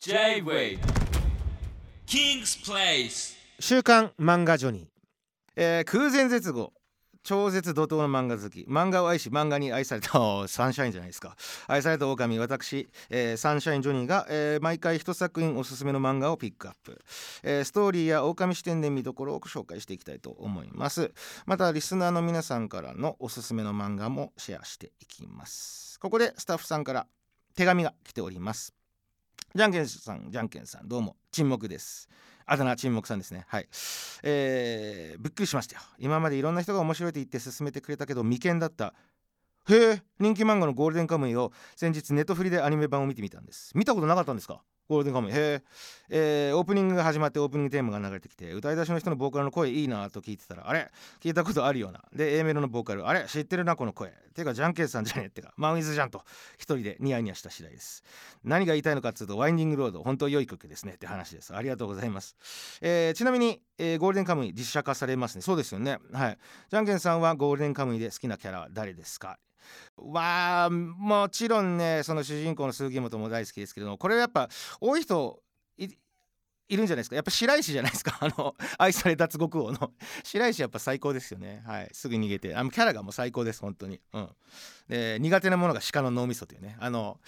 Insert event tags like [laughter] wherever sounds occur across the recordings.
J-Way. King's Place. 週刊漫画ジョニー、えー空前絶後。超絶怒涛の漫画好き。漫画を愛し漫画に愛された [laughs] サンシャインじゃないですか。愛された狼。私、えーサンシャインジョニーが、えー毎回一作品おすすめの漫画をピックアップ、えーストーリーや狼視点で見どころを紹介していきたいと思います。またリスナーの皆さんからのおすすめの漫画もシェアしていきます。ここでスタッフさんから手紙が来ております。じゃんけんさんじゃんけんさんどうも沈黙です。あだ名沈黙さんですね。はい。えー、びっくりしましたよ。今までいろんな人が面白いと言って勧めてくれたけど眉間だった。へえ人気漫画のゴールデンカムイを先日ネットフリでアニメ版を見てみたんです。見たことなかったんですか？ゴールデンカムイ。へえーオープニングが始まってオープニングテーマが流れてきて歌い出しの人のボーカルの声いいなと聞いてたらあれ？聞いたことあるような。で A メロのボーカルあれ？知ってるなこの声。てかじゃんけんさんじゃねえってか。マウィズじゃんと。一人でニヤニヤした次第です。何が言いたいのかっつうとワインディングロード。本当良い曲ですね。って話です。ありがとうございます、えーちなみに、えーゴールデンカムイ実写化されますね。そうですよね。はい。じゃんけんさんはゴールデンカムイで好きなキャラは誰ですか？わあもちろんねその主人公の鈴木本も大好きですけどこれはやっぱ多い人いるんじゃないですか？やっぱ白石じゃないですか？[laughs] あの愛され脱獄王の。白石やっぱ最高ですよね。はい。すぐ逃げて。あのキャラがもう最高です本当に。うん。で苦手なものが鹿の脳みそというね。あの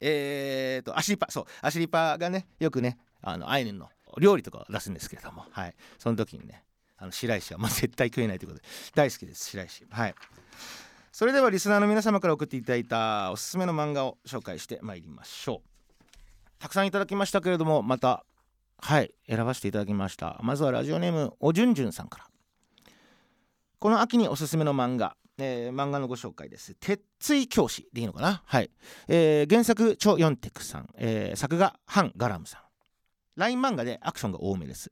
えー、とアシリパそう。アシリパがねよくねあのアイヌの料理とかを出すんですけれども。はい。その時にねあの白石はもう絶対食えないということで大好きです白石。はい。それではリスナーの皆様から送っていただいたおすすめの漫画を紹介してまいりましょう。たくさんいただきましたけれどもまたはい選ばせていただきました。まずはラジオネームおじゅんじゅんさんから。この秋におすすめの漫画、えー漫画のご紹介です。鉄槌教師でいいのかな？はい、えー原作チョ・ヨンテクさん、えー作画ハン・ガラムさん。LINE 漫画でアクションが多めです。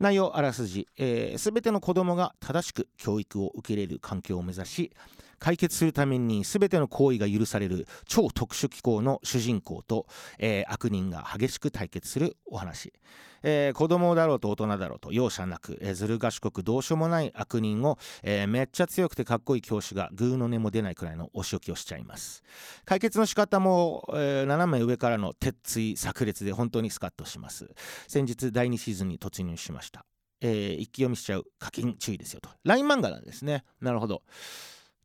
内容あらすじ、えー、ての子供が正しく教育を受けれる環境を目指し解決するために全ての行為が許される超特殊機構の主人公と、えー悪人が激しく対決するお話、えー子供だろうと大人だろうと容赦なく、えーずる賢くどうしようもない悪人を、えーめっちゃ強くてかっこいい教師がグーの音も出ないくらいのお仕置きをしちゃいます。解決の仕方も、えー斜め上からの鉄槌炸裂で本当にスカッとします。先日第2シーズンに突入しました。えー一気読みしちゃう課金注意ですよと。LINE 漫画なんですね。なるほど。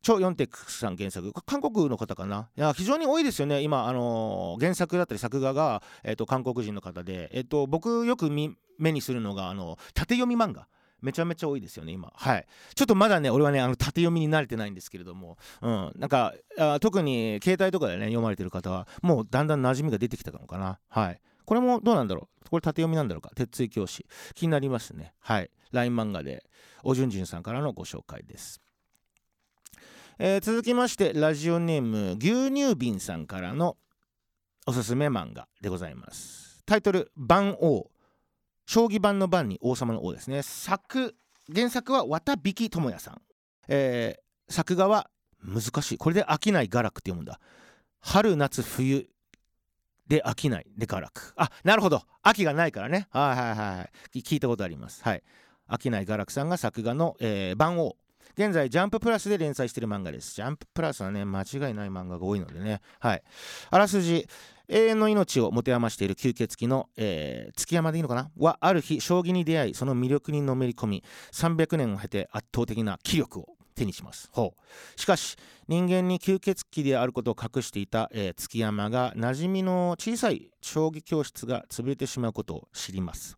超ヨンテックさん原作。韓国の方かな？いや非常に多いですよね。今、あのー原作だったり作画が、えー、と韓国人の方で、えー、と僕よく見目にするのがあの縦読み漫画。めちゃめちゃ多いですよね今。はい。ちょっとまだね俺はねあの縦読みに慣れてないんですけれども。うん。なんかあ特に携帯とかでね読まれてる方はもうだんだん馴染みが出てきたのかな。はい。これもどうなんだろう？これ縦読みなんだろうか？鉄槌教師気になりますね。はい。LINE 漫画で。おじゅんじゅんさんからのご紹介です。えー続きましてラジオネーム牛乳瓶さんからのおすすめ漫画でございます。タイトル「番王」将棋盤の番に王様の王ですね。作原作は綿引智也さん、えー作画は難しい。これで飽きない画楽って読むんだ。春夏冬で飽きない。で画楽あなるほど。秋がないからね。はいはいはいはい。聞いたことあります。はい。飽きない。画楽さんが作画の、えー番王。現在ジャンププラスで連載している漫画です。ジャンププラスはね間違いない漫画が多いのでね。はい。あらすじ。永遠の命を持て余している吸血鬼の、えー月山でいいのかな？はある日将棋に出会いその魅力にのめり込み300年を経て圧倒的な気力を。手にします。ほう。しかし人間に吸血鬼であることを隠していた、えー月山が馴染みの小さい将棋教室が潰れてしまうことを知ります。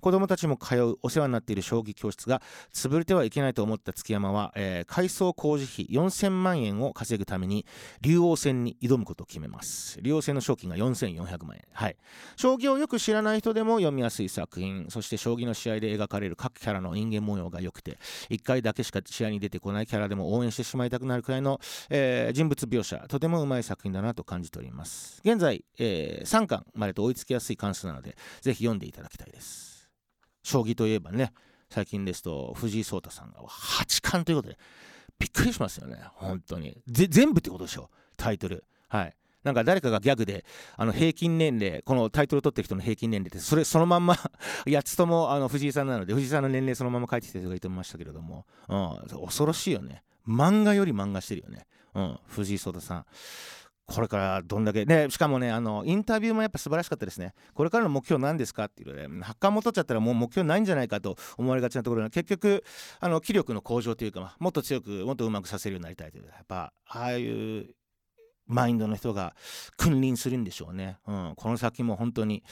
子供たちも通うお世話になっている将棋教室が潰れてはいけないと思った月山は、えー改装工事費4000万円を稼ぐために竜王戦に挑むことを決めます。竜王戦の賞金が4400万円。はい。将棋をよく知らない人でも読みやすい作品そして将棋の試合で描かれる各キャラの人間模様が良くて1回だけしか試合に出てこないキャラでも応援してしまいたくなるくらいの、えー人物描写とてもうまい作品だなと感じております。現在、え3巻までと追いつきやすい関数なのでぜひ読んでいただきたいです。将棋といえばね最近ですと藤井聡太さんが八冠ということでびっくりしますよね。本当に。全部ってことでしょタイトル。はい。なんか誰かがギャグであの平均年齢このタイトル取ってる人の平均年齢ってそれそのまんま [laughs] 8つともあの藤井さんなので藤井さんの年齢そのまま書いてきた人がいてましたけれども、うん、恐ろしいよね。漫画より漫画してるよね、うん、藤井聡太さん。これからどんだけねしかもねあのインタビューもやっぱ素晴らしかったですね。これからの目標何ですかっていうね発刊も取っちゃったらもう目標ないんじゃないかと思われがちなところが結局あの気力の向上というかもっと強くもっとうまくさせるようになりたいというやっぱああいうマインドの人が君臨するんでしょうね、うん、この先も本当に、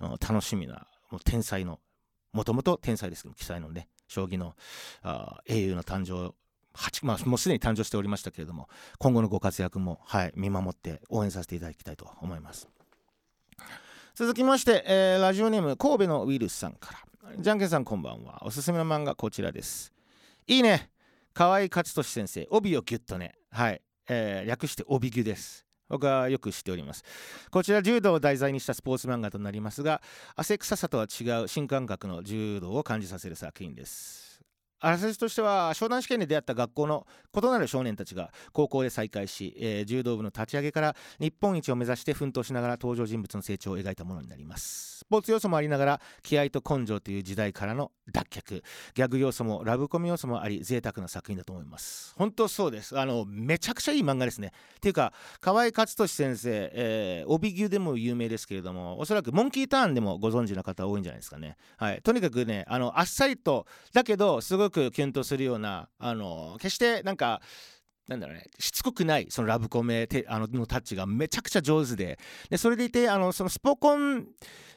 うん、楽しみなもう天才のもともと天才ですけど記載のね将棋のあ英雄の誕生まあ、もうすでに誕生しておりましたけれども今後のご活躍も、はい、見守って応援させていただきたいと思います。続きまして、えー、ラジオネーム神戸のウイルスさんから。じゃんけんさんこんばんは。おすすめの漫画こちらです。いいね。河合勝利先生。帯をギュッとね。はい、えー、略して帯ギュです。僕はよく知っております。こちら柔道を題材にしたスポーツ漫画となりますが汗臭さとは違う新感覚の柔道を感じさせる作品です。あらすじとしては商談試験で出会った学校の異なる少年たちが高校で再会し、えー、柔道部の立ち上げから日本一を目指して奮闘しながら登場人物の成長を描いたものになります。スポーツ要素もありながら気合と根性という時代からの脱却。ギャグ要素もラブコミ要素もあり贅沢な作品だと思います。本当そうです。あのめちゃくちゃいい漫画ですね。っていうか河合克俊先生、えー、帯牛でも有名ですけれどもおそらくモンキーターンでもご存知の方多いんじゃないですかね。はい。とにかくねあのあっさりとだけどすごいくキュンとするようなあの決してなんかなんだろうね、しつこくないそのラブコメあののタッチがめちゃくちゃ上手で。でそれでいてあのそのスポコン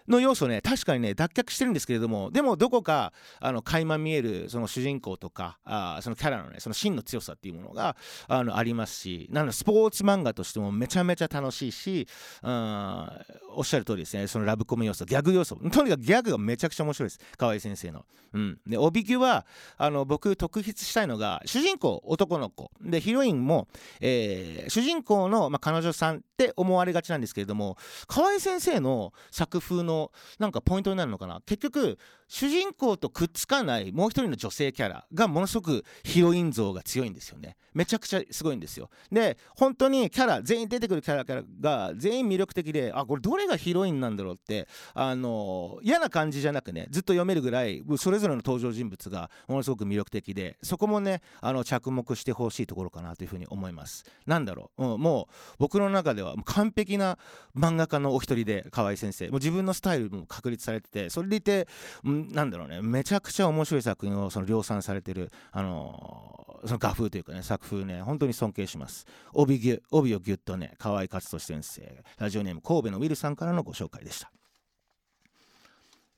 の要素ね確かにね脱却してるんですけれどもでもどこかあの垣間見えるその主人公とかあそのキャラのねその真の強さっていうものがあのありますしなのスポーツ漫画としてもめちゃめちゃ楽しいしうんおっしゃる通りですね。そのラブコメ要素ギャグ要素。とにかくギャグがめちゃくちゃ面白いです。河合先生の。うん、で帯木はあの僕特筆したいのが主人公男の子。でヒロインも、えー、主人公の、まあ、彼女さんって思われがちなんですけれども河合先生の作風のなんかポイントになるのかな。結局主人公とくっつかないもう一人の女性キャラがものすごくヒロイン像が強いんですよね。めちゃくちゃすごいんですよ。で本当にキャラ全員出てくるキャラが全員魅力的であこれどれがヒロインなんだろうってあの嫌な感じじゃなくねずっと読めるぐらいそれぞれの登場人物がものすごく魅力的でそこもねあの着目してほしいところかな。というふうに思います。なんだろう、うん、もう僕の中では完璧な漫画家のお一人で河合先生。もう自分のスタイルも確立されててそれでいて、うんなんだろうね。めちゃくちゃ面白い作品をその量産されてるあのー、その画風というかね作風ね本当に尊敬します。帯ぎ帯をぎゅっとね河合勝利先生。ラジオネーム神戸のウィルさんからのご紹介でした。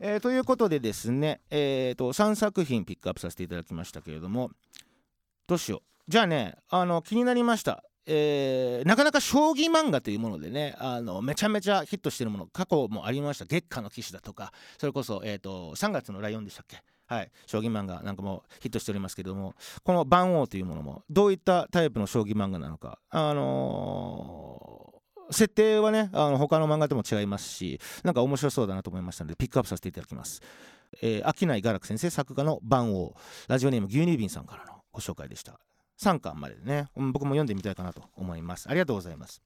えー、ということでですね、えーと、3作品ピックアップさせていただきましたけれどもどうしよう。じゃあねあの気になりました。えー、なかなか将棋漫画というものでねあのめちゃめちゃヒットしているもの過去もありました。月下の騎士だとかそれこそ、えーと、3月のライオンでしたっけ？はい。将棋漫画なんかもヒットしておりますけれどもこの番王というものもどういったタイプの将棋漫画なのかあのー、設定はねあの他の漫画とも違いますしなんか面白そうだなと思いましたのでピックアップさせていただきます、えー、秋内画楽先生作画の番王。ラジオネーム牛乳瓶さんからのご紹介でした。3巻までね、僕も読んでみたいかなと思います。ありがとうございます。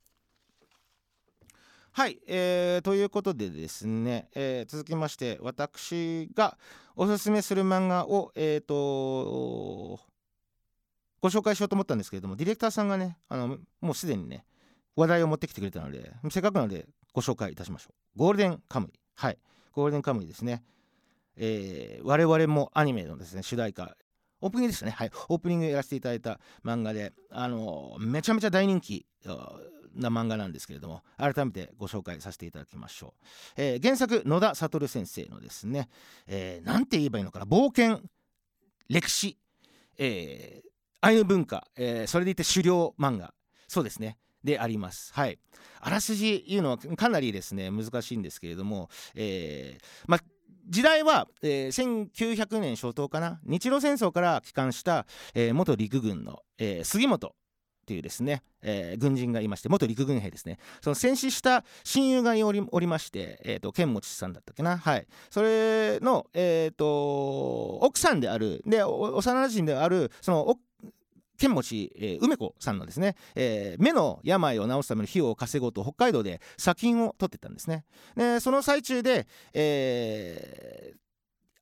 はい、えー、ということでですね、えー、続きまして私がおすすめする漫画を、えーと、ご紹介しようと思ったんですけれどもディレクターさんがねあのもうすでにね話題を持ってきてくれたのでせっかくなのでご紹介いたしましょうゴールデンカムイはいゴールデンカムイですねえー、我々もアニメのですね主題歌オープニングですね。はい。オープニングやらせていただいた漫画で、あのめちゃめちゃ大人気な漫画なんですけれども、改めてご紹介させていただきましょう。えー、原作、野田悟先生のですね、えー、なんて言えばいいのかな、冒険、歴史、えー、アイヌ文化、えー、それでいて狩猟漫画、そうですね。であります。はい。あらすじいうのはかなりですね難しいんですけれども、えー、まあ時代は、えー、1900年初頭かな日露戦争から帰還した、えー、元陸軍の、えー、杉本っていうですね、えー、軍人がいまして元陸軍兵ですね。その戦死した親友がおりおりまして、えーと、剣持さんだったっけな。はい。それの、えーと、奥さんであるで幼馴染であるその剣持、えー、梅子さんのですね、えー、目の病を治すための費用を稼ごうと北海道で砂金を取ってたんですね。でその最中で、えー、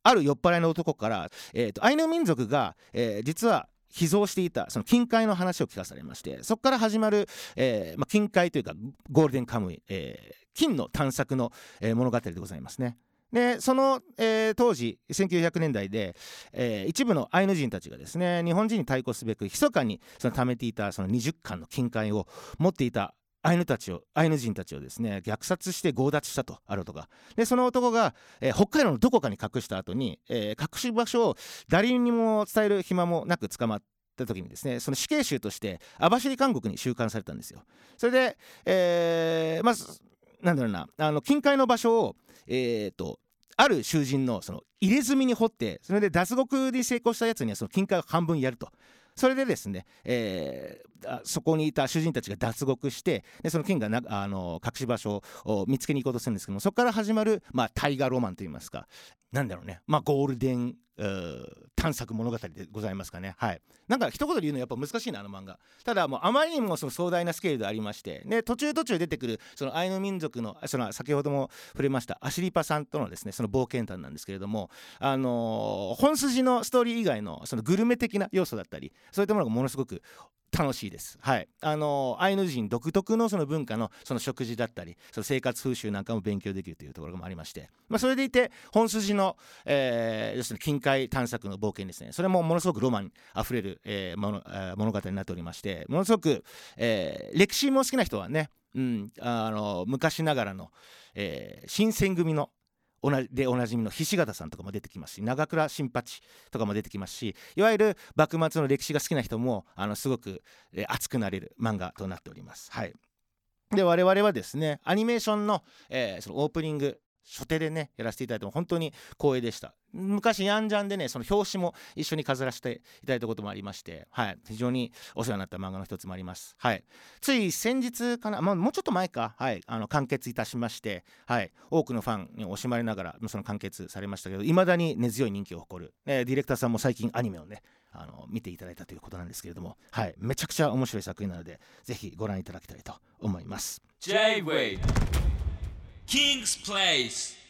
ある酔っ払いの男から、えーと、アイヌ民族が、えー、実は秘蔵していたその近海の話を聞かされましてそこから始まる、えーまあ、近海というかゴールデンカムイ、えー、金の探索の、えー、物語でございますね。でその、えー、当時1900年代で、えー、一部のアイヌ人たちがですね日本人に対抗すべく密かにその貯めていたその20巻の金塊を持っていたアイヌたちをアイヌ人たちをですね虐殺して強奪したとあるとかでその男が、えー、北海道のどこかに隠した後に、え、隠し場所を誰にも伝える暇もなく捕まった時にですねその死刑囚として網走監獄に収監されたんですよ。それで、えー、まずなんだろうなあの近海の場所をえーとある囚人のその入れ墨に掘ってそれで脱獄に成功したやつにはその金塊を半分やると。それでですね、えー、そこにいた囚人たちが脱獄してでその金がなあの隠し場所を見つけに行こうとするんですけどもそこから始まる、まあ、大河ロマンといいますかなんだろうね、まあ、ゴールデン探索物語でございますかね。はい。なんか一言で言うのやっぱ難しいなあの漫画。ただもうあまりにもその壮大なスケールでありましてで途中途中出てくるそのアイヌ民族のその先ほども触れましたアシリパさんとのですねその冒険譚なんですけれどもあのー、本筋のストーリー以外のそのグルメ的な要素だったりそういったものがものすごく楽しいです。はい、あのアイヌ人独特のその文化のその食事だったりその生活風習なんかも勉強できるというところもありまして、まあ、それでいて本筋の、えー、要するに近海探索の冒険ですね。それもものすごくロマンあふれる、えー、ものえ、物語になっておりましてものすごく、えー、歴史も好きな人はね、うん、あの昔ながらの、えー、新選組のでおなじみの菱形さんとかも出てきますし長倉新八とかも出てきますしいわゆる幕末の歴史が好きな人もあのすごく、え熱くなれる漫画となっております。はい。で我々はですねアニメーションの,、えー、そのオープニング初手でねやらせていただいても本当に光栄でした。昔ヤンジャンでねその表紙も一緒に飾らせていただいたこともありましてはい。非常にお世話になった漫画の一つもあります。はい。つい先日かな、まあ、もうちょっと前か。はい。あの完結いたしましてはい。多くのファンに惜しまれながらその完結されましたけどいまだに根強い人気を誇る、えー、ディレクターさんも最近アニメをねあの見ていただいたということなんですけれどもはい。めちゃくちゃ面白い作品なのでぜひご覧いただきたいと思います。J-Way King's Place.